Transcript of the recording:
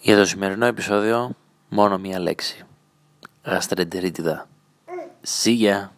Για το σημερινό επεισόδιο μόνο μία λέξη. Γαστρεντερίτιδα. See!